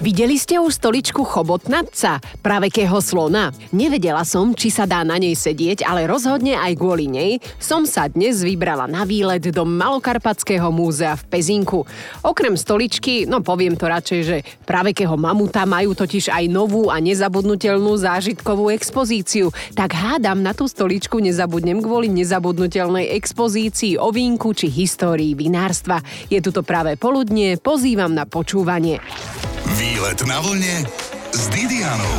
Videli ste už stoličku chobotnatca, pravekého slona? Nevedela som, či sa dá na nej sedieť, ale rozhodne aj kvôli nej som sa dnes vybrala na výlet do Malokarpatského múzea v Pezinku. Okrem stoličky, no poviem to radšej, že pravekého mamuta majú totiž aj novú a nezabudnutelnú zážitkovú expozíciu. Tak hádam na tú stoličku nezabudnem kvôli nezabudnutelnej expozícii o vínku či histórii vinárstva. Je tu to práve poludnie, pozývam na počúvanie. Výlet na vlne s Didianou.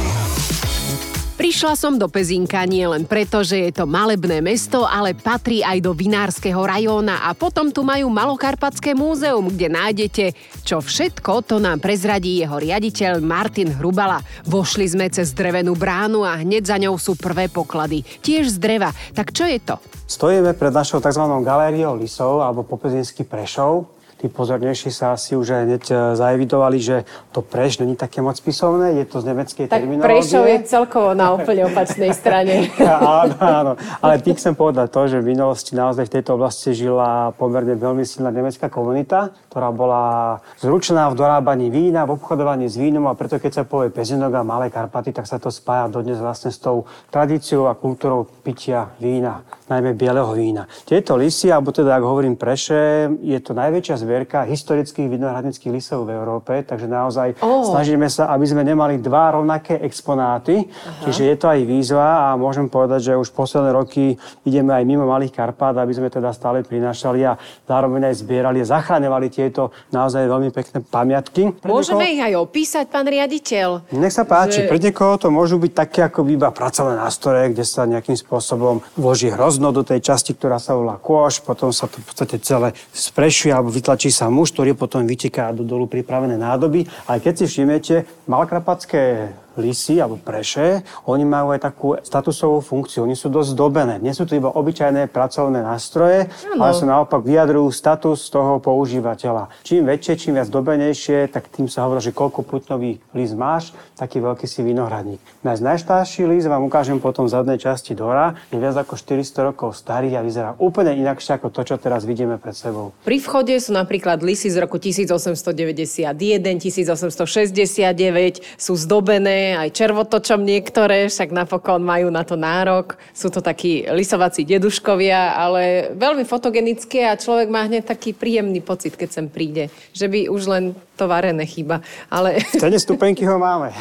Prišla som do Pezinka nie len preto, že je to malebné mesto, ale patrí aj do vinárskeho rajóna a potom tu majú Malokarpatské múzeum, kde nájdete, čo všetko to nám prezradí jeho riaditeľ Martin Hrubala. Vošli sme cez drevenú bránu a hneď za ňou sú prvé poklady, tiež z dreva. Tak čo je to? Stojíme pred našou tzv. galériou lisov alebo popezinský Prešov tí pozornejší sa asi už aj hneď e, zaevidovali, že to preš není také moc písomné, je to z nemeckej tak terminológie. Prešov je celkovo na úplne opačnej strane. áno, áno. Ale tým chcem povedať to, že v minulosti naozaj v tejto oblasti žila pomerne veľmi silná nemecká komunita, ktorá bola zručená v dorábaní vína, v obchodovaní s vínom a preto keď sa povie Pezinok a Malé Karpaty, tak sa to spája dodnes vlastne s tou tradíciou a kultúrou pitia vína, najmä bieleho vína. Tieto lisy, alebo teda, ak hovorím preše, je to najväčšia zbierka historických vinohradnických lisov v Európe, takže naozaj oh. snažíme sa, aby sme nemali dva rovnaké exponáty. Aha. Čiže je to aj výzva a môžem povedať, že už posledné roky ideme aj mimo Malých Karpát, aby sme teda stále prinášali a zároveň aj zbierali a zachraňovali tieto naozaj veľmi pekné pamiatky. Pre Môžeme niekoho... ich aj opísať, pán riaditeľ. Nech sa páči, že... pre niekoho to môžu byť také ako iba pracovné nástroje, kde sa nejakým spôsobom vloží hrozno do tej časti, ktorá sa volá kôš, potom sa to v podstate celé sprešuje alebo vytlačí Tlačí sa muž, ktorý potom vyteká do dolu pripravené nádoby. Ale keď si všimnete, malkrapacké lisy alebo preše, oni majú aj takú statusovú funkciu. Oni sú dosť dobené. Nie sú to iba obyčajné pracovné nástroje, ano. ale sú naopak vyjadrujú status toho používateľa. Čím väčšie, čím viac dobenejšie, tak tým sa hovorí, že koľko putnový list máš, taký veľký si vinohradník. Náš najstarší list vám ukážem potom v zadnej časti dora. Je viac ako 400 rokov starý a vyzerá úplne inakšie ako to, čo teraz vidíme pred sebou. Pri vchode sú napríklad lisy z roku 1891, 1869, sú zdobené aj červotočom niektoré, však napokon majú na to nárok. Sú to takí lisovací deduškovia, ale veľmi fotogenické a človek má hneď taký príjemný pocit, keď sem príde. Že by už len to varené chyba. Ale... V cene stupenky ho máme.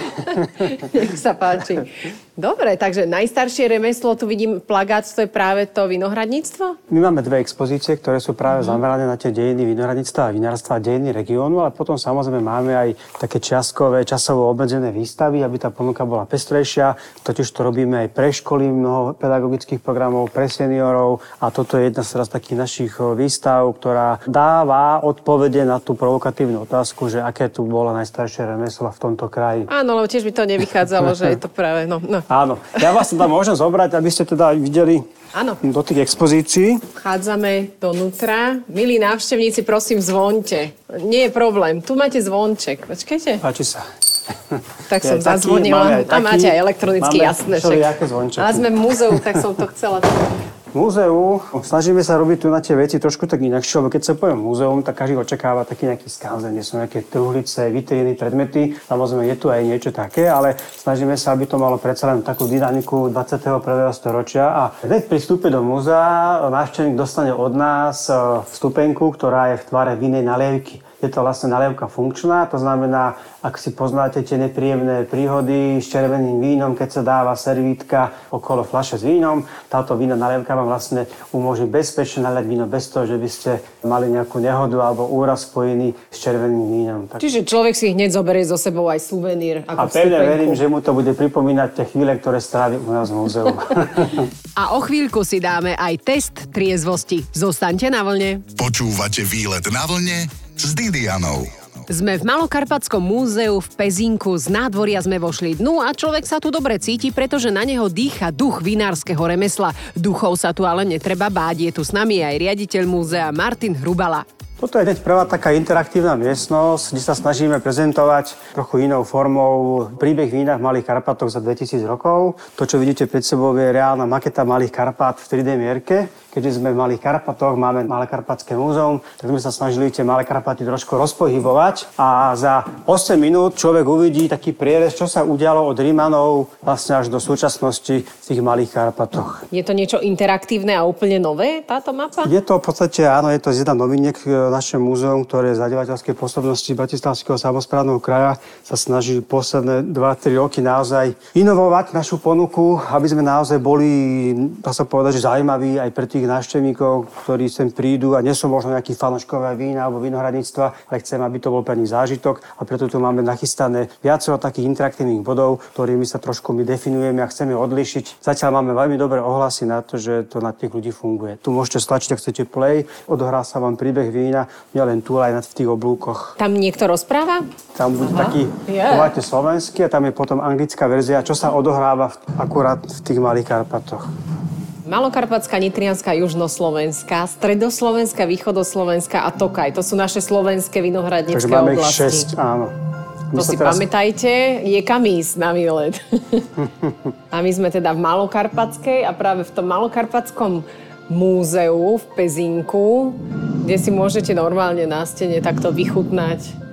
Nech sa páči. Dobre, takže najstaršie remeslo, tu vidím plagát, to je práve to vinohradníctvo? My máme dve expozície, ktoré sú práve uh-huh. zamerané na tie dejiny vinohradníctva a vinárstva a dejiny regiónu, ale potom samozrejme máme aj také čiastkové, časovo obmedzené výstavy, aby tá ponuka bola pestrejšia. Totiž to robíme aj pre školy, mnoho pedagogických programov, pre seniorov a toto je jedna z takých našich výstav, ktorá dáva odpovede na tú provokatívnu otázku, že aké tu bolo najstaršie remeslo v tomto kraji. Áno, lebo tiež by to nevychádzalo, že je to práve... No, no. Áno. Ja vás tam môžem zobrať, aby ste teda videli Áno. do tých expozícií. Vchádzame donútra. Milí návštevníci, prosím, zvonte. Nie je problém. Tu máte zvonček. Počkajte. Páči sa. Tak som zazvonila. A máte aj elektronicky, jasné. Však. Ale sme v múzeu, tak som to chcela. Múzeu, snažíme sa robiť tu na tie veci trošku tak inakšie, lebo keď sa poviem múzeum, tak každý očakáva taký nejaký skanzen, kde sú nejaké truhlice, vitríny, predmety. Samozrejme je tu aj niečo také, ale snažíme sa, aby to malo predsa len takú dynamiku 21. storočia. A hneď pri vstupe do múzea návštevník dostane od nás e, vstupenku, ktorá je v tvare vinej nalievky. Je to vlastne nalievka funkčná, to znamená, ak si poznáte tie nepríjemné príhody s červeným vínom, keď sa dáva servítka okolo fľaše s vínom, táto vína nalievka vám vlastne umožní bezpečne naliať víno bez toho, že by ste mali nejakú nehodu alebo úraz spojený s červeným vínom. Tak... Čiže človek si hneď zoberie so sebou aj suvenír. Ako A pevne verím, že mu to bude pripomínať tie chvíle, ktoré strávi u nás v múzeu. A o chvíľku si dáme aj test triezvosti. Zostaňte na vlne. Počúvate výlet na vlne s Didianou. Sme v Malokarpatskom múzeu v Pezinku, z nádvoria sme vošli dnu a človek sa tu dobre cíti, pretože na neho dýcha duch vinárskeho remesla. Duchov sa tu ale netreba báť, je tu s nami aj riaditeľ múzea Martin Hrubala. Toto je hneď prvá taká interaktívna miestnosť, kde sa snažíme prezentovať trochu inou formou príbeh vína v Malých Karpatoch za 2000 rokov. To, čo vidíte pred sebou, je reálna maketa Malých Karpát v 3D mierke. Keďže sme v Malých Karpatoch, máme Malé Karpatské múzeum, tak sme sa snažili tie Malé Karpaty trošku rozpohybovať a za 8 minút človek uvidí taký prierez, čo sa udialo od Rímanov vlastne až do súčasnosti v tých Malých Karpatoch. Je to niečo interaktívne a úplne nové, táto mapa? Je to v podstate, áno, je to jedna noviniek e, naše múzeum, ktoré z zadevateľskej pôsobnosti Bratislavského samozprávneho kraja sa snaží posledné 2-3 roky naozaj inovovať našu ponuku, aby sme naozaj boli, dá sa povedať, že zaujímaví aj pre tých návštevníkov, ktorí sem prídu a nie sú možno nejakí fanoškové vína alebo vinohradníctva, ale chcem, aby to bol pre nich zážitok a preto tu máme nachystané viacero takých interaktívnych bodov, ktorými sa trošku my definujeme a chceme odlišiť. Zatiaľ máme veľmi dobré ohlasy na to, že to na tých ľudí funguje. Tu môžete stlačiť, ak chcete play, odohrá sa vám príbeh vína, nielen tu, ale aj v tých oblúkoch. Tam niekto rozpráva? Tam bude Aha. taký, yeah. máte slovenský a tam je potom anglická verzia, čo sa odohráva v, akurát v tých Malých Karpatoch. Malokarpatská, Nitrianská, Južnoslovenská, Stredoslovenská, Východoslovenská a Tokaj. To sú naše slovenské vinohradnícke Takže máme oblasti. ich 6, áno. My to si teraz... pamätajte, je kam ísť na výlet. a my sme teda v Malokarpatskej a práve v tom Malokarpatskom múzeu v Pezinku, kde si môžete normálne na stene takto vychutnať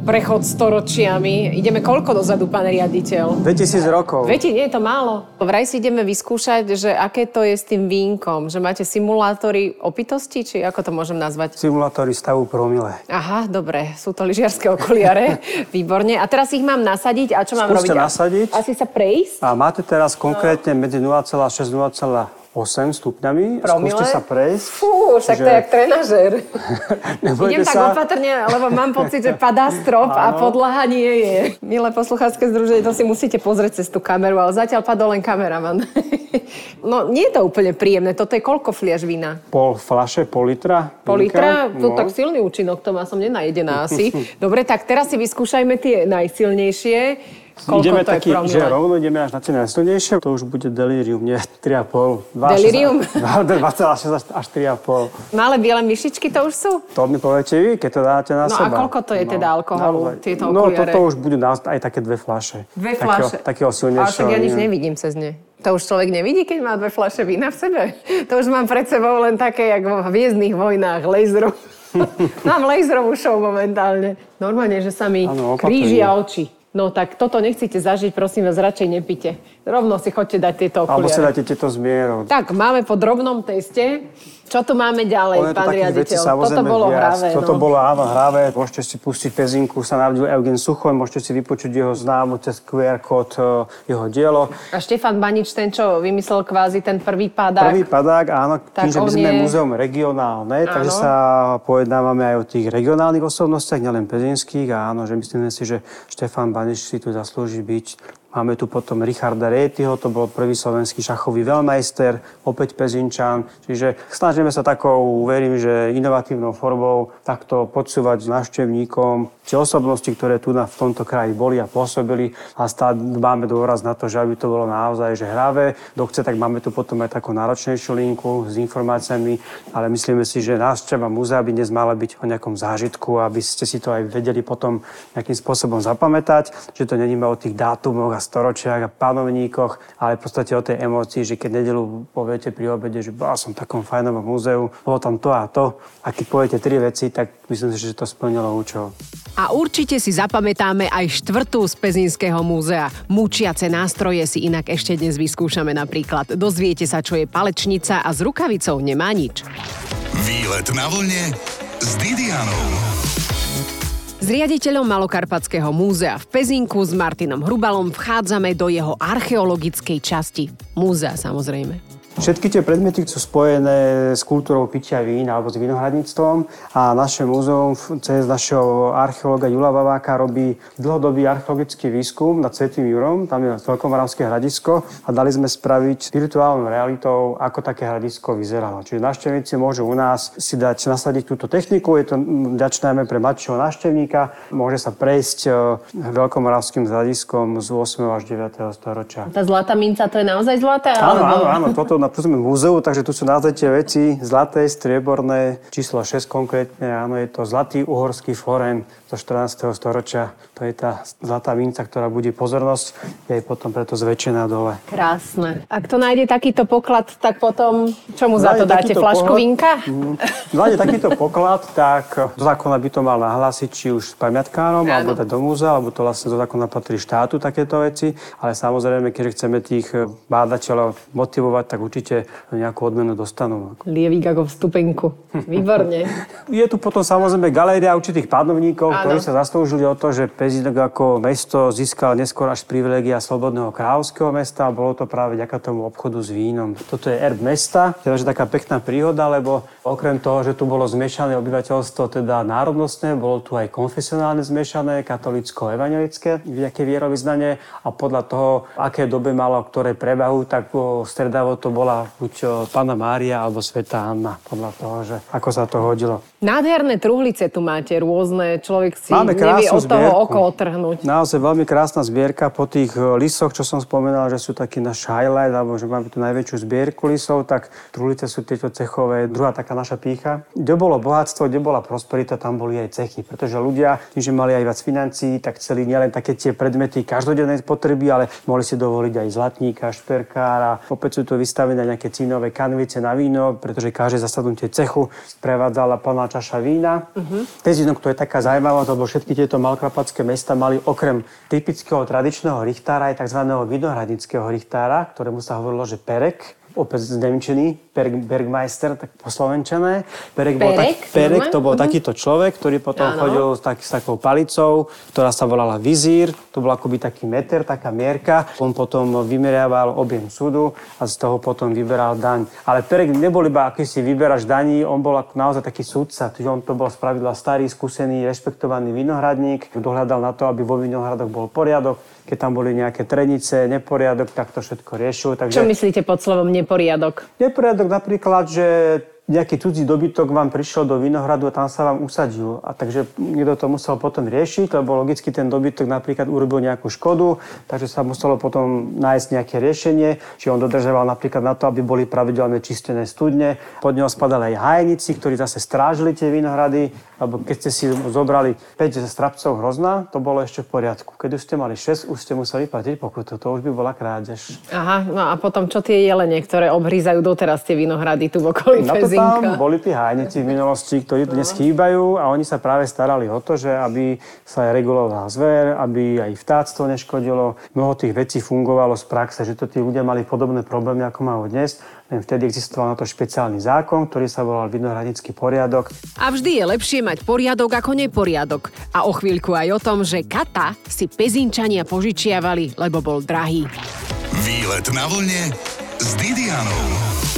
prechod storočiami. Ideme koľko dozadu, pán riaditeľ? 2000 rokov. Viete, nie je to málo. Vraj si ideme vyskúšať, že aké to je s tým vínkom. Že máte simulátory opitosti, či ako to môžem nazvať? Simulátory stavu promile. Aha, dobre. Sú to lyžiarske okuliare. Výborne. A teraz ich mám nasadiť. A čo mám Skúste robiť? nasadiť. Asi sa prejsť? A máte teraz konkrétne medzi 0,6 0,8 8 stupňami. Promile? Skúste sa prejsť. Fú, však že... to je jak trenažer. Idem sa... tak opatrne, lebo mám pocit, že padá strop a podlaha nie je. Milé posluchácké združenie, to si musíte pozrieť cez tú kameru, ale zatiaľ padol len kameraman. no, nie je to úplne príjemné. Toto je koľko fliaž vína? Pol flaše, pol litra. Pol litra? No. To tak silný účinok, to má som nenajedená asi. Dobre, tak teraz si vyskúšajme tie najsilnejšie. Koľko ideme taký, je že rovno ideme až na tie najsilnejšie, to už bude delirium, nie 3,5. Delirium? 2,6 až 3,5. No ale biele myšičky to už sú? To mi poviete vy, keď to dáte na no seba. No a koľko to je no, teda alkoholu, naozaj. tieto No okuliare? toto už budú aj také dve flaše. Dve flaše? Takého, takého silnejšieho. Ale však ja nič nevidím cez ne. To už človek nevidí, keď má dve flaše vína v sebe. To už mám pred sebou len také, jak vo hviezdnych vojnách, laserov. mám laserovú show momentálne. Normálne, že sa mi ano, krížia oči. No tak toto nechcete zažiť, prosím vás, radšej nepite. Rovno si chodte dať tieto okuliare. Alebo si dáte tieto zmierov. Tak, máme po drobnom teste. Čo tu máme ďalej, pán riaditeľ? Toto bolo viac. hravé. Toto no. bolo áno hravé. Môžete si pustiť pezinku, sa narodil Eugen Suchoj, môžete si vypočuť jeho známu cez QR kód e, jeho dielo. A Štefan Banič, ten, čo vymyslel kvázi ten prvý padák. Prvý padák, áno. Tak tým, že my sme je... múzeum regionálne, áno. takže sa pojednávame aj o tých regionálnych osobnostiach, nielen pezinských. A áno, že myslíme si, že Štefan Banič si tu zaslúži byť Máme tu potom Richarda Rétyho, to bol prvý slovenský šachový veľmajster, opäť Pezinčan. Čiže snažíme sa takou, verím, že inovatívnou formou takto podsúvať návštevníkom tie osobnosti, ktoré tu na, v tomto kraji boli a pôsobili a stále máme dôraz na to, že aby to bolo naozaj že hravé. Kto chce, tak máme tu potom aj takú náročnejšiu linku s informáciami, ale myslíme si, že návšteva múzea by dnes mala byť o nejakom zážitku, aby ste si to aj vedeli potom nejakým spôsobom zapamätať, že to není o tých dátumoch a storočiach a panovníkoch, ale v podstate o tej emócii, že keď nedelu poviete pri obede, že bol som v takom fajnom múzeu, bolo tam to a to a keď poviete tri veci, tak myslím si, že to splnilo účel. A určite si zapamätáme aj štvrtú z Pezinského múzea. Mučiace nástroje si inak ešte dnes vyskúšame napríklad. Dozviete sa, čo je palečnica a s rukavicou nemá nič. Výlet na vlne s Didianou. S riaditeľom Malokarpatského múzea v Pezinku s Martinom Hrubalom vchádzame do jeho archeologickej časti. Múzea samozrejme. Všetky tie predmety sú spojené s kultúrou pitia vín alebo s vinohradníctvom a naše múzeum cez našeho archeológa Jula Vaváka robí dlhodobý archeologický výskum nad Svetým Jurom, tam je Veľkomoravské hradisko a dali sme spraviť virtuálnou realitou, ako také hradisko vyzeralo. Čiže návštevníci môžu u nás si dať nasadiť túto techniku, je to vďačné pre mladšieho návštevníka, môže sa prejsť e, Veľkomoravským hradiskom z 8. až 9. storočia. Tá zlatá minca, to je naozaj zlatá? Áno, áno, áno, toto na sme múzeu, takže tu sú naozaj tie veci zlaté, strieborné, číslo 6 konkrétne, áno, je to zlatý uhorský floren zo 14. storočia. To je tá zlatá minca, ktorá budí pozornosť, je potom preto zväčšená dole. Krásne. Ak to nájde takýto poklad, tak potom čo mu za to dáte? Flašku vinka? Mm, nájde takýto poklad, tak do zákona by to mal nahlásiť, či už s pamiatkárom, Áno. alebo dať do múzea, alebo to vlastne do zákona patrí štátu takéto veci. Ale samozrejme, keď chceme tých bádateľov motivovať, tak určite nejakú odmenu dostanú. Lievík ako vstupenku. Výborne. Je tu potom samozrejme galéria určitých pádovníkov, ktorí sa zaslúžili o to, že Pezinok ako mesto získal neskôr až privilegia slobodného kráľovského mesta a bolo to práve ďaká tomu obchodu s vínom. Toto je erb mesta, je taká pekná príhoda, lebo okrem toho, že tu bolo zmiešané obyvateľstvo, teda národnostné, bolo tu aj konfesionálne zmiešané, katolicko-evangelické, nejaké vierovýznanie a podľa toho, aké dobe malo ktoré prevahu, tak stredavo to bola buď Pána Mária alebo Sveta Anna, podľa toho, že ako sa to hodilo. Nádherné truhlice tu máte, rôzne. Človek si Máme nevie od toho zbierku. oko otrhnúť. Naozaj veľmi krásna zbierka po tých e, lisoch, čo som spomínal, že sú taký náš highlight, alebo že máme tu najväčšiu zbierku lisov, tak truhlice sú tieto cechové. Druhá taká naša pícha. Kde bolo bohatstvo, kde bola prosperita, tam boli aj cechy. Pretože ľudia, tým, že mali aj viac financií, tak chceli nielen také tie predmety každodennej potreby, ale mohli si dovoliť aj zlatníka, šperkára. Opäť sú tu vystavené nejaké cínové kanvice na víno, pretože každé zasadnutie cechu sprevádzala plná čaša vína. Uh-huh. Tezinok to je taká zaujímavá, lebo všetky tieto malkrapacké mesta mali okrem typického tradičného richtára aj tzv. vinohradnického richtára, ktorému sa hovorilo, že perek opäť z Nemčiny, Berg, Bergmeister, tak poslovenčené. Perek, bol tak, Perek to bol uh-huh. takýto človek, ktorý potom ano. chodil s, tak, s takou palicou, ktorá sa volala vizír. To bol akoby taký meter, taká mierka. On potom vymeriaval objem súdu a z toho potom vyberal daň. Ale Perek nebol iba akýsi vyberač daní, on bol naozaj taký súdca. On to bol spravidla starý, skúsený, rešpektovaný vinohradník. Dohľadal na to, aby vo vinohradoch bol poriadok keď tam boli nejaké trenice, neporiadok, tak to všetko riešil. Takže... Čo myslíte pod slovom neporiadok? Neporiadok napríklad, že nejaký cudzí dobytok vám prišiel do Vinohradu a tam sa vám usadil. A takže niekto to musel potom riešiť, lebo logicky ten dobytok napríklad urobil nejakú škodu, takže sa muselo potom nájsť nejaké riešenie. Či on dodržoval napríklad na to, aby boli pravidelne čistené studne. Pod neho spadali aj hajnici, ktorí zase strážili tie vinohrady, lebo keď ste si zobrali 5 strapcov hrozna, to bolo ešte v poriadku. Keď už ste mali 6, už ste museli platiť pokutu. To už by bola krádež. Aha, no a potom čo tie jelene, ktoré obhrízajú doteraz tie vinohrady tu v okolí no, tam boli tí hájnici v minulosti, ktorí dnes chýbajú a oni sa práve starali o to, že aby sa aj reguloval zver, aby aj vtáctvo neškodilo. Mnoho tých vecí fungovalo z praxe, že to tí ľudia mali podobné problémy, ako majú dnes. Vtedy existoval na to špeciálny zákon, ktorý sa volal vinohradický poriadok. A vždy je lepšie mať poriadok ako neporiadok. A o chvíľku aj o tom, že kata si pezinčania požičiavali, lebo bol drahý. Výlet na vlne s Didianou.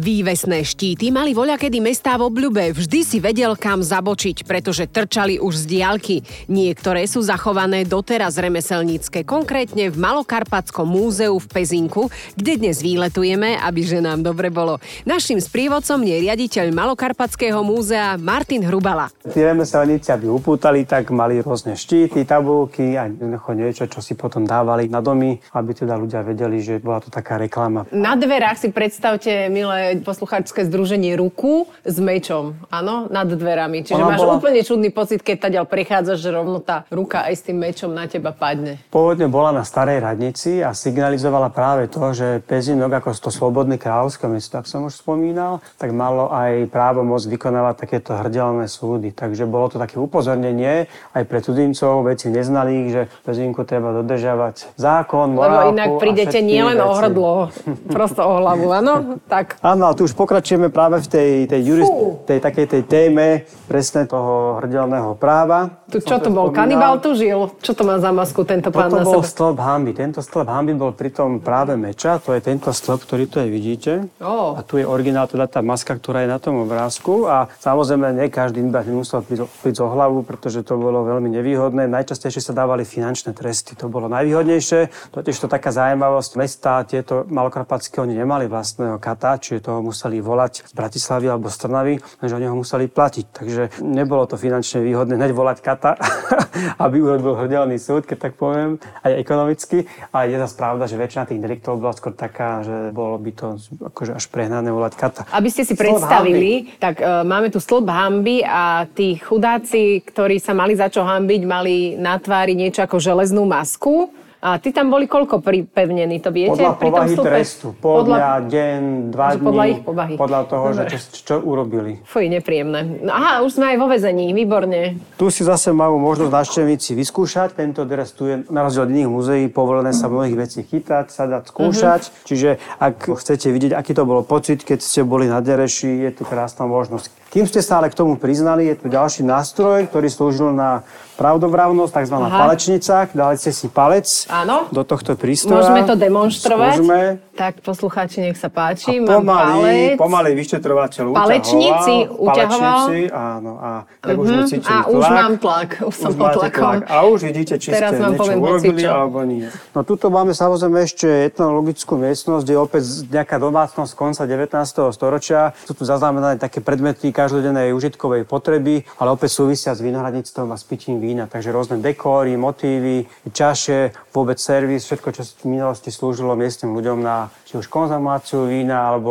Vývesné štíty mali voľakedy mestá v obľube, vždy si vedel kam zabočiť, pretože trčali už z diálky. Niektoré sú zachované doteraz remeselnícke, konkrétne v Malokarpatskom múzeu v Pezinku, kde dnes výletujeme, aby že nám dobre bolo. Našim sprievodcom je riaditeľ Malokarpatského múzea Martin Hrubala. Tí remeselníci, aby upútali, tak mali rôzne štíty, tabulky a niečo, čo si potom dávali na domy, aby teda ľudia vedeli, že bola to taká reklama. Na dverách si predstavte, milé poslucháčské združenie ruku s mečom, áno, nad dverami. Čiže Ona máš bola... úplne čudný pocit, keď taďal prechádzaš, že rovno tá ruka aj s tým mečom na teba padne. Pôvodne bola na starej radnici a signalizovala práve to, že Pezinok ako to slobodné kráľovské mesto, ak som už spomínal, tak malo aj právo môcť vykonávať takéto hrdelné súdy. Takže bolo to také upozornenie aj pre cudzincov, veci neznali, že Pezinku treba dodržiavať zákon, morálku Lebo inak prídete nielen o hrdlo, prosto o hlavu, áno? Tak. Áno, a tu už pokračujeme práve v tej, tej, jurist, tej takej tej téme presne toho hrdelného práva. Tu čo to bol? Kanibal tu žil? Čo to má za masku tento pán Toto na bol stĺp hamby. Tento stĺp hamby bol pritom práve meča. To je tento stĺp, ktorý tu aj vidíte. Oh. A tu je originál, teda tá maska, ktorá je na tom obrázku. A samozrejme, nie každý iba musel piť zo hlavu, pretože to bolo veľmi nevýhodné. Najčastejšie sa dávali finančné tresty. To bolo najvýhodnejšie. Totiž to taká zaujímavosť. Mesta tieto malokarpatské, oni nemali vlastného kata, čiže toho museli volať z Bratislavy alebo z Trnavy, lenže oni ho museli platiť. Takže nebolo to finančne výhodné hneď volať kat, kata, aby urobil hrdelný súd, keď tak poviem, aj ekonomicky. Ale je zase pravda, že väčšina tých deliktov bola skôr taká, že bolo by to akože až prehnané volať kata. Aby ste si predstavili, hamby. tak uh, máme tu stĺp hamby a tí chudáci, ktorí sa mali za čo hambiť, mali na tvári niečo ako železnú masku a ty tam boli koľko pripevnení, to viete? Podľa povahy trestu. Podľa, podľa deň, dva dní. Podľa ich povahy. Podľa toho, Dobre. že čo, čo urobili. Fuj, nepríjemné. No, aha, už sme aj vo vezení, výborne. Tu si zase majú možnosť návštevníci vyskúšať. Tento dres tu je na rozdiel od iných muzeí povolené sa mnohých vecí chytať, sa dať skúšať. Uh-huh. Čiže ak chcete vidieť, aký to bol pocit, keď ste boli na Dereši, je tu krásna možnosť. Kým ste sa ale k tomu priznali, je tu ďalší nástroj, ktorý slúžil na pravdovravnosť, tzv. Aha. palečnica. Dali ste si palec Áno. do tohto prístroja. Môžeme to demonstrovať. Skúsme. Tak poslucháči, nech sa páči. A pomaly, pomaly vyšetrovateľ Palečníci uťahoval. Palečníci, áno. A tak uh-huh. už sme mhm. cítili A už mám tlak. Už som pod tlakom. A už vidíte, či Teraz ste niečo urobili, alebo nie. No tuto máme samozrejme ešte etnologickú miestnosť, kde je opäť nejaká domácnosť konca 19. storočia. Sú tu zaznamenané také predmety každodennej užitkovej potreby, ale opäť súvisia s vinohradníctvom a s pitím vína. Takže rôzne dekóry, motívy, čaše, vôbec servis, všetko, čo v minulosti slúžilo miestnym ľuďom na či už konzumáciu vína, alebo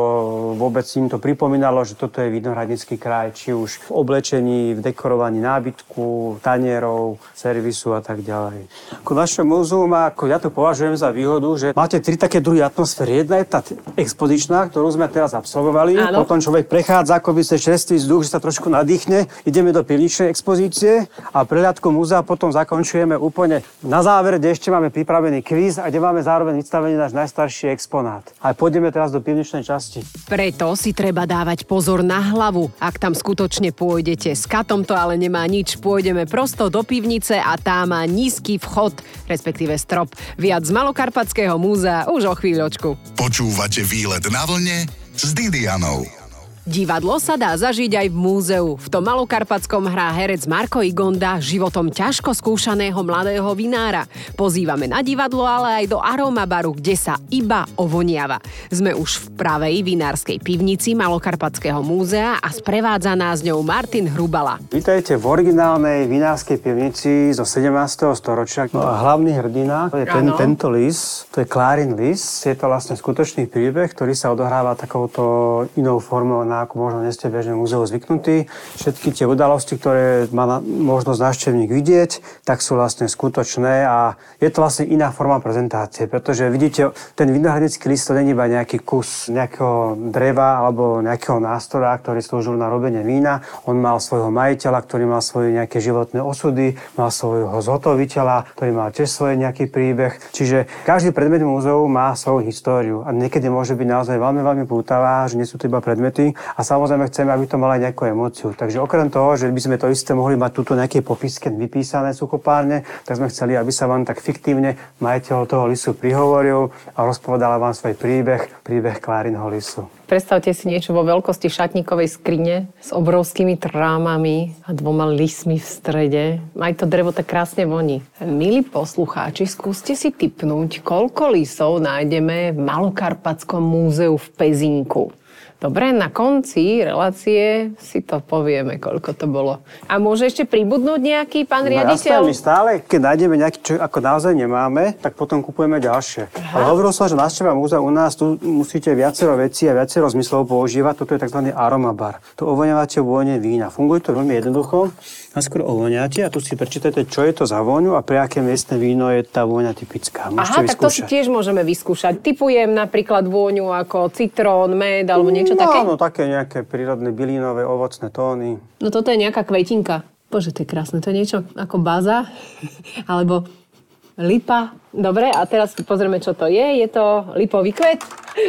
vôbec im to pripomínalo, že toto je vinohradnický kraj, či už v oblečení, v dekorovaní nábytku, tanierov, servisu a tak ďalej. Ako naše múzeum, ako ja to považujem za výhodu, že máte tri také druhy atmosféry. Jedna je tá expozičná, ktorú sme teraz absolvovali. Áno. Potom človek prechádza ako by sa čerstvý vzduch, že sa trošku nadýchne. Ideme do pivničnej expozície a prehľadku múzea potom zakončujeme úplne na záver, kde ešte máme pripravený kvíz a kde máme zároveň vystavený náš najstarší exponát. A pôjdeme teraz do pivničnej časti. Preto si treba dávať pozor na hlavu. Ak tam skutočne pôjdete, s katom to ale nemá nič. Pôjdeme prosto do pivnice a tá má nízky vchod, respektíve strop. Viac z Malokarpatského múzea už o chvíľočku. Počúvate výlet na vlne s Didianou. Divadlo sa dá zažiť aj v múzeu. V tom malokarpatskom hrá herec Marko Igonda životom ťažko skúšaného mladého vinára. Pozývame na divadlo, ale aj do aromabaru, kde sa iba ovoniava. Sme už v pravej vinárskej pivnici Malokarpatského múzea a sprevádza nás ňou Martin Hrubala. Vítajte v originálnej vinárskej pivnici zo 17. storočia. No a hlavný hrdina je ten, tento lis, to je Klárin lis. Je to vlastne skutočný príbeh, ktorý sa odohráva takouto inou formou na ako možno nie ste bežne múzeu zvyknutí. Všetky tie udalosti, ktoré má možnosť návštevník vidieť, tak sú vlastne skutočné a je to vlastne iná forma prezentácie, pretože vidíte, ten vinohradnický list to není iba nejaký kus nejakého dreva alebo nejakého nástroja, ktorý slúžil na robenie vína. On mal svojho majiteľa, ktorý mal svoje nejaké životné osudy, mal svojho zhotoviteľa, ktorý mal tiež svoj nejaký príbeh. Čiže každý predmet múzeu má svoju históriu a niekedy môže byť naozaj veľmi, veľmi pútavá, že nie sú to iba predmety, a samozrejme chceme, aby to malo aj nejakú emóciu. Takže okrem toho, že by sme to isté mohli mať túto nejaké popisky vypísané suchopárne, tak sme chceli, aby sa vám tak fiktívne majiteľ toho lisu prihovoril a rozpovedala vám svoj príbeh, príbeh Klárinho lisu. Predstavte si niečo vo veľkosti šatníkovej skrine s obrovskými trámami a dvoma lismi v strede. Aj to drevo tak krásne voní. Milí poslucháči, skúste si typnúť, koľko lisov nájdeme v Malokarpatskom múzeu v Pezinku. Dobre, na konci relácie si to povieme, koľko to bolo. A môže ešte pribudnúť nejaký pán no, riaditeľ? my stále, keď nájdeme nejaký, čo ako naozaj nemáme, tak potom kupujeme ďalšie. Aha. Ale hovoril som, že návšteva múzea u nás, tu musíte viacero vecí a viacero zmyslov používať. Toto je tzv. aromabar. To ovoniavate vône vína. Funguje to veľmi jednoducho. Najskôr ovoniate a tu si prečítate, čo je to za vôňu a pre aké miestne víno je tá vôňa typická. Môžete Aha, vyskúšať. tak to si tiež môžeme vyskúšať. Typujem napríklad vôňu ako citrón, med alebo niečo niečo no, také? Áno, také nejaké prírodné bylinové, ovocné tóny. No toto je nejaká kvetinka. Bože, to je krásne. To je niečo ako baza, alebo lipa. Dobre, a teraz pozrieme, čo to je. Je to lipový kvet.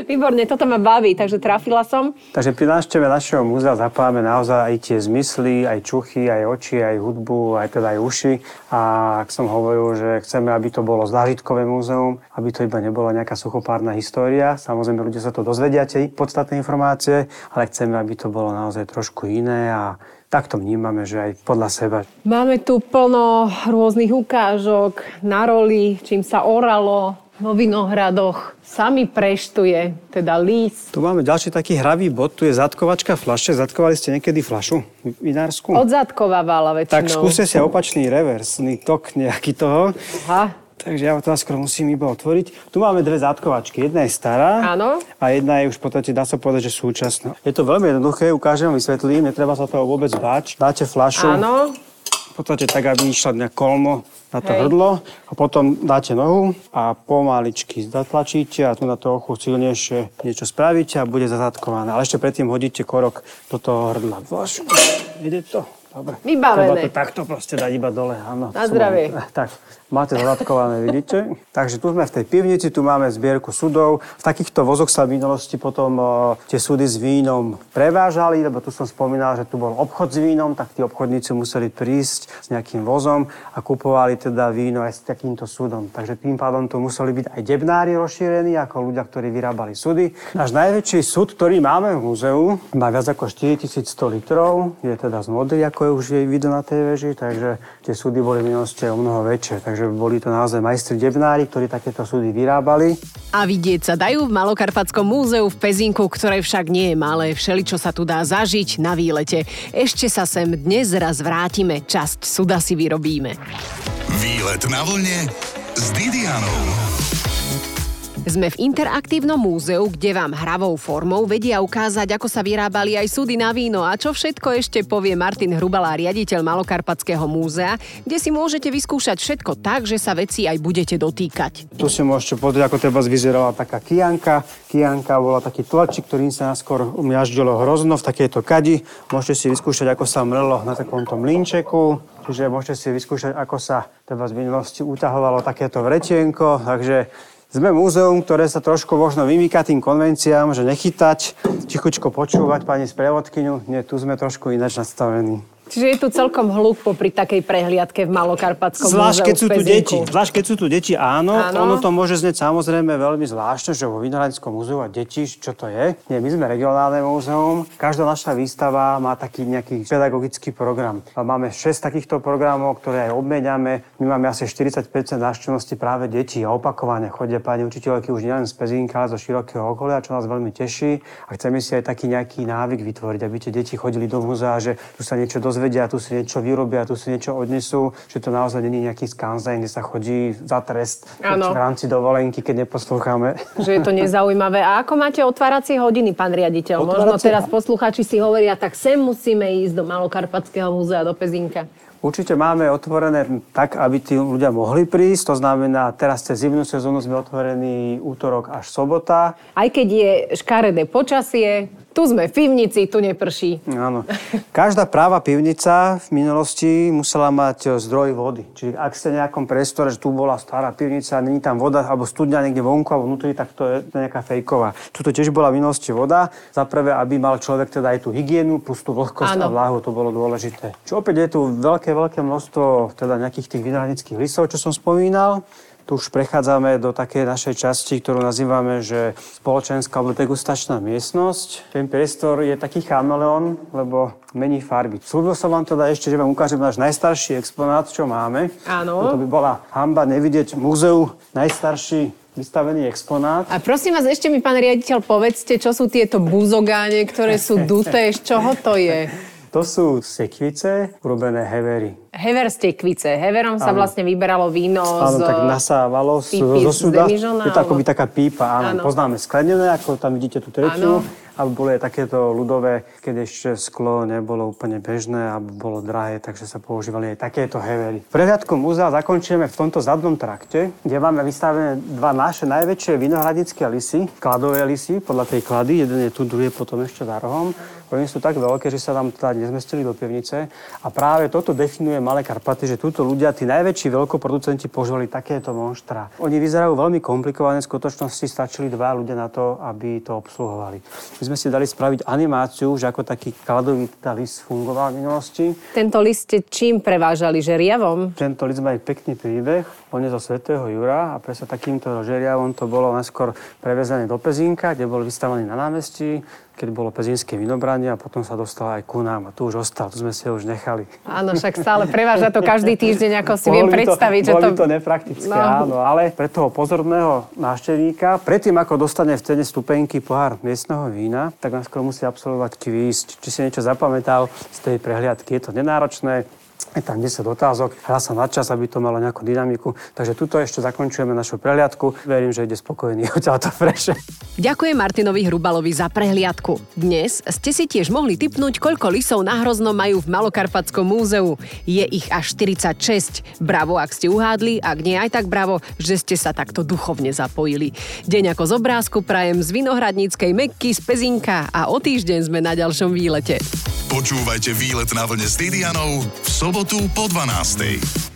Výborne, toto ma baví, takže trafila som. Takže pri návšteve našeho múzea zapájame naozaj aj tie zmysly, aj čuchy, aj oči, aj hudbu, aj teda aj uši. A ak som hovoril, že chceme, aby to bolo zážitkové múzeum, aby to iba nebolo nejaká suchopárna história. Samozrejme, ľudia sa to dozvedia, tie podstatné informácie, ale chceme, aby to bolo naozaj trošku iné a tak to vnímame, že aj podľa seba. Máme tu plno rôznych ukážok na roli, čím sa oralo, vo Vinohradoch sami preštuje, teda lís. Tu máme ďalší taký hravý bod, tu je zadkovačka flaše. Zadkovali ste niekedy flašu vinársku? Odzadkovávala väčšinou. Tak skúste si opačný reversný tok nejaký toho. Aha. Takže ja to skoro musím iba otvoriť. Tu máme dve zátkovačky. Jedna je stará Áno. a jedna je už v podstate, dá sa povedať, že súčasná. Je to veľmi jednoduché, ukážem, vysvetlím, netreba sa toho vôbec báť. Dáte flašu, Áno. v podstate tak, aby išla nejak kolmo na to Hej. hrdlo a potom dáte nohu a pomaličky zatlačíte a tu na to ochu silnejšie niečo spravíte a bude zazatkované. Ale ešte predtým hodíte korok do toho hrdla. Flašu. Ide to? Dobre. Vybavené. Treba to takto proste dať iba dole, áno. Na zdravie. Tak, máte zadatkované, vidíte? Takže tu sme v tej pivnici, tu máme zbierku sudov. V takýchto vozoch sa v minulosti potom o, tie sudy s vínom prevážali, lebo tu som spomínal, že tu bol obchod s vínom, tak tí obchodníci museli prísť s nejakým vozom a kupovali teda víno aj s takýmto sudom. Takže tým pádom tu museli byť aj debnári rozšírení, ako ľudia, ktorí vyrábali sudy. Náš najväčší sud, ktorý máme v múzeu, má viac ako 4100 litrov, je teda z modry, ako je už je vidno na tej veži, takže tie súdy boli v minulosti o mnoho väčšie. Takže boli to naozaj majstri debnári, ktorí takéto súdy vyrábali. A vidieť sa dajú v Malokarpatskom múzeu v Pezinku, ktoré však nie je malé. Všeličo sa tu dá zažiť na výlete. Ešte sa sem dnes raz vrátime. Časť suda si vyrobíme. Výlet na vlne s Didianou. Sme v interaktívnom múzeu, kde vám hravou formou vedia ukázať, ako sa vyrábali aj súdy na víno a čo všetko ešte povie Martin Hrubalá, riaditeľ Malokarpatského múzea, kde si môžete vyskúšať všetko tak, že sa veci aj budete dotýkať. Tu si môžete pozrieť, ako treba vyzerala taká kianka. Kianka bola taký tlačík, ktorým sa naskôr miaždilo hrozno v takejto kadi. Môžete si vyskúšať, ako sa mrlo na takomto mlinčeku. Čiže môžete si vyskúšať, ako sa teda z minulosti utahovalo takéto vretienko. Takže sme múzeum, ktoré sa trošku možno vymýka tým konvenciám, že nechytať, tichučko počúvať pani sprevodkyňu. Nie, tu sme trošku ináč nastavení. Čiže je tu celkom hluk popri takej prehliadke v Malokarpatskom Zvlášť, keď sú tu deti. Zvlášť, keď sú tu deti, áno. Áno. Ono to môže znieť samozrejme veľmi zvláštne, že vo Vinohradskom múzeu a deti, čo to je. Nie, my sme regionálne múzeum. Každá naša výstava má taký nejaký pedagogický program. A máme 6 takýchto programov, ktoré aj obmeniame. My máme asi 40 návštevnosti práve detí a opakovane chodia pani učiteľky už nielen z Pezinka, ale zo širokého okolia, čo nás veľmi teší. A chceme si aj taký nejaký návyk vytvoriť, aby tie deti chodili do múzea, že tu sa niečo dozvedia, tu si niečo vyrobia, tu si niečo odnesú, že to naozaj není nejaký skanzen, kde sa chodí za trest v rámci dovolenky, keď neposlúchame. Že je to nezaujímavé. A ako máte otváracie hodiny, pán riaditeľ? Možno Otváracie- teraz poslucháči si hovoria, tak sem musíme ísť do Malokarpatského múzea, do Pezinka. Určite máme otvorené tak, aby tí ľudia mohli prísť. To znamená, teraz cez zimnú sezónu sme otvorení útorok až sobota. Aj keď je škaredé počasie, tu sme v pivnici, tu neprší. Áno. Každá práva pivnica v minulosti musela mať zdroj vody. Čiže ak ste v nejakom priestore, že tu bola stará pivnica, není tam voda alebo studňa niekde vonku alebo vnútri, tak to je nejaká fejková. Tuto tiež bola v minulosti voda. Za prvé, aby mal človek teda aj tú hygienu plus tú vlhkosť Áno. a vláhu, to bolo dôležité. Čiže opäť je tu veľké, veľké množstvo teda nejakých tých vinogradnických listov, čo som spomínal. Tu už prechádzame do takej našej časti, ktorú nazývame, že spoločenská alebo degustačná miestnosť. Ten priestor je taký chameleón, lebo mení farby. Slúbil som vám teda ešte, že vám ukážem náš najstarší exponát, čo máme. Áno. To by bola hamba nevidieť múzeu najstarší vystavený exponát. A prosím vás, ešte mi, pán riaditeľ, povedzte, čo sú tieto buzogáne, ktoré sú duté, z čoho to je? To sú sekvice, urobené hevery. Hever z tekvice. Heverom sa Áno. vlastne vyberalo víno Áno, z... tak nasávalo z, pípy zo demižona, Je to akoby alebo- taká pípa, áno. Áno. Poznáme sklenené, ako tam vidíte tú tretinu. Áno. Ale boli aj takéto ľudové, keď ešte sklo nebolo úplne bežné a bolo drahé, takže sa používali aj takéto hevery. Prehľadku múzea zakončíme v tomto zadnom trakte, kde máme vystavené dva naše najväčšie vinohradické lisy, kladové lisy, podľa tej klady. Jeden je tu, druhý je potom ešte za rohom. Oni sú tak veľké, že sa tam teda nezmestili do pivnice. A práve toto definuje Malé Karpaty, že túto ľudia, tí najväčší veľkoproducenti, používali takéto monštra. Oni vyzerajú veľmi komplikované, v skutočnosti stačili dva ľudia na to, aby to obsluhovali. My sme si dali spraviť animáciu, že ako taký kladový teda list fungoval v minulosti. Tento list ste čím prevážali? Žeriavom? Tento list má aj pekný príbeh. Je zo svätého Jura a presne takýmto žeriavom to bolo neskôr prevezené do Pezínka, kde bol vystavaný na námestí. keď bolo pezinské vinobranie a potom sa dostal aj ku nám a tu už ostal, tu sme si ho už nechali. Áno, však stále preváža to každý týždeň, ako si viem predstaviť. To, že to... to... to nepraktické, no. áno, ale pre toho pozorného návštevníka, predtým ako dostane v cene stupenky pohár miestneho vína, tak nás musí absolvovať kvíz, či si niečo zapamätal z tej prehliadky. Je to nenáročné, je tam 10 otázok, hrá sa na čas, aby to malo nejakú dynamiku. Takže tuto ešte zakončujeme našu prehliadku. Verím, že ide spokojný odtiaľ to freše. Ďakujem Martinovi Hrubalovi za prehliadku. Dnes ste si tiež mohli typnúť, koľko lisov na hrozno majú v Malokarpatskom múzeu. Je ich až 46. Bravo, ak ste uhádli, ak nie aj tak bravo, že ste sa takto duchovne zapojili. Deň ako z obrázku prajem z Vinohradníckej Mekky z Pezinka a o týždeň sme na ďalšom výlete. Počúvajte výlet na vlne s Didianou v sobotu po 12.